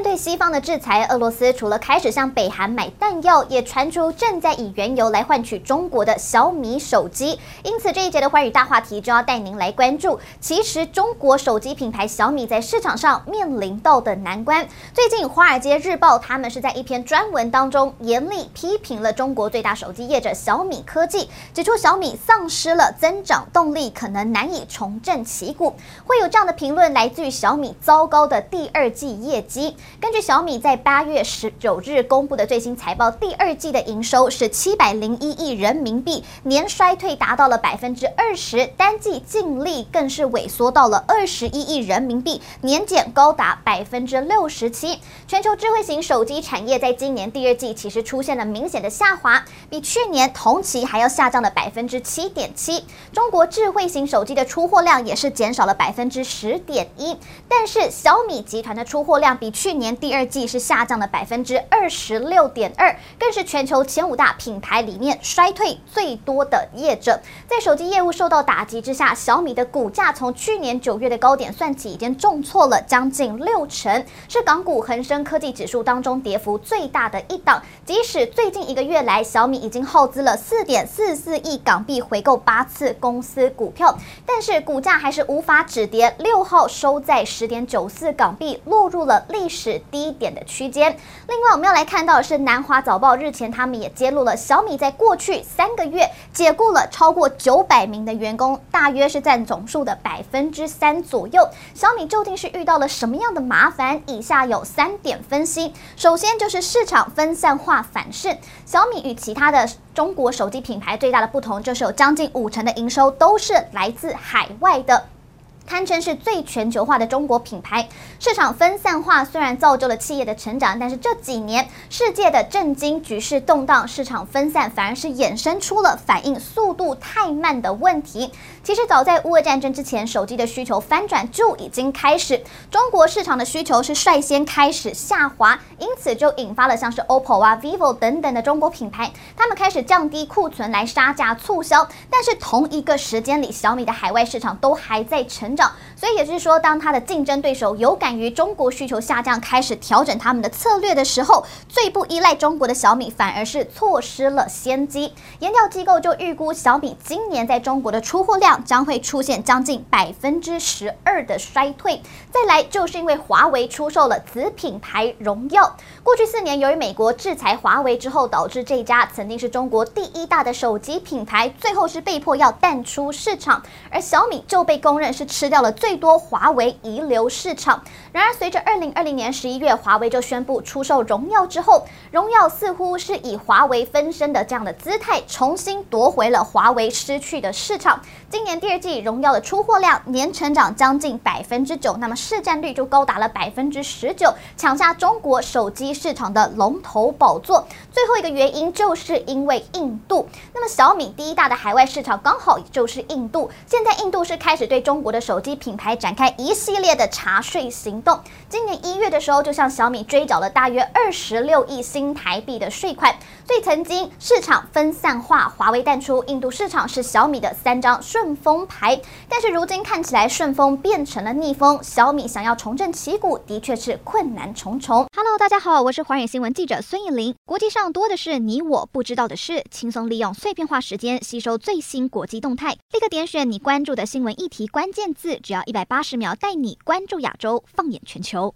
面对西方的制裁，俄罗斯除了开始向北韩买弹药，也传出正在以原油来换取中国的小米手机。因此，这一节的寰宇大话题就要带您来关注。其实，中国手机品牌小米在市场上面临到的难关。最近，《华尔街日报》他们是在一篇专文当中严厉批评了中国最大手机业者小米科技，指出小米丧失了增长动力，可能难以重振旗鼓。会有这样的评论来自于小米糟糕的第二季业绩。根据小米在八月十九日公布的最新财报，第二季的营收是七百零一亿人民币，年衰退达到了百分之二十，单季净利更是萎缩到了二十一亿人民币，年减高达百分之六十七。全球智慧型手机产业在今年第二季其实出现了明显的下滑，比去年同期还要下降了百分之七点七。中国智慧型手机的出货量也是减少了百分之十点一，但是小米集团的出货量比去去年第二季是下降了百分之二十六点二，更是全球前五大品牌里面衰退最多的业者。在手机业务受到打击之下，小米的股价从去年九月的高点算起，已经重挫了将近六成，是港股恒生科技指数当中跌幅最大的一档。即使最近一个月来，小米已经耗资了四点四四亿港币回购八次公司股票，但是股价还是无法止跌，六号收在十点九四港币，落入了历史。是低点的区间。另外，我们要来看到的是，南华早报日前他们也揭露了小米在过去三个月解雇了超过九百名的员工，大约是占总数的百分之三左右。小米究竟是遇到了什么样的麻烦？以下有三点分析。首先就是市场分散化反噬。小米与其他的中国手机品牌最大的不同，就是有将近五成的营收都是来自海外的。堪称是最全球化的中国品牌，市场分散化虽然造就了企业的成长，但是这几年世界的震惊局势动荡，市场分散反而是衍生出了反应速度太慢的问题。其实早在乌俄战争之前，手机的需求翻转就已经开始，中国市场的需求是率先开始下滑，因此就引发了像是 OPPO 啊、vivo 等等的中国品牌，他们开始降低库存来杀价促销。但是同一个时间里，小米的海外市场都还在成长。所以也就是说，当他的竞争对手有感于中国需求下降，开始调整他们的策略的时候，最不依赖中国的小米反而是错失了先机。研调机构就预估，小米今年在中国的出货量将会出现将近百分之十二的衰退。再来就是因为华为出售了子品牌荣耀。过去四年，由于美国制裁华为之后，导致这家曾经是中国第一大的手机品牌，最后是被迫要淡出市场，而小米就被公认是吃掉了最多华为遗留市场。然而，随着二零二零年十一月华为就宣布出售荣耀之后，荣耀似乎是以华为分身的这样的姿态，重新夺回了华为失去的市场。今年第二季荣耀的出货量年成长将近百分之九，那么市占率就高达了百分之十九，抢下中国手机市场的龙头宝座。最后一个原因就是因为印度，那么小米第一大的海外市场刚好就是印度。现在印度是开始对中国的手机品牌展开一系列的查税行动。今年一月的时候，就向小米追缴了大约二十六亿新台币的税款。所以曾经市场分散化，华为淡出印度市场是小米的三张顺风牌。但是如今看起来顺风变成了逆风，小米想要重振旗鼓，的确是困难重重。大家好，我是华远新闻记者孙艺林。国际上。多的是你我不知道的事，轻松利用碎片化时间吸收最新国际动态，立刻点选你关注的新闻议题关键字，只要一百八十秒，带你关注亚洲，放眼全球。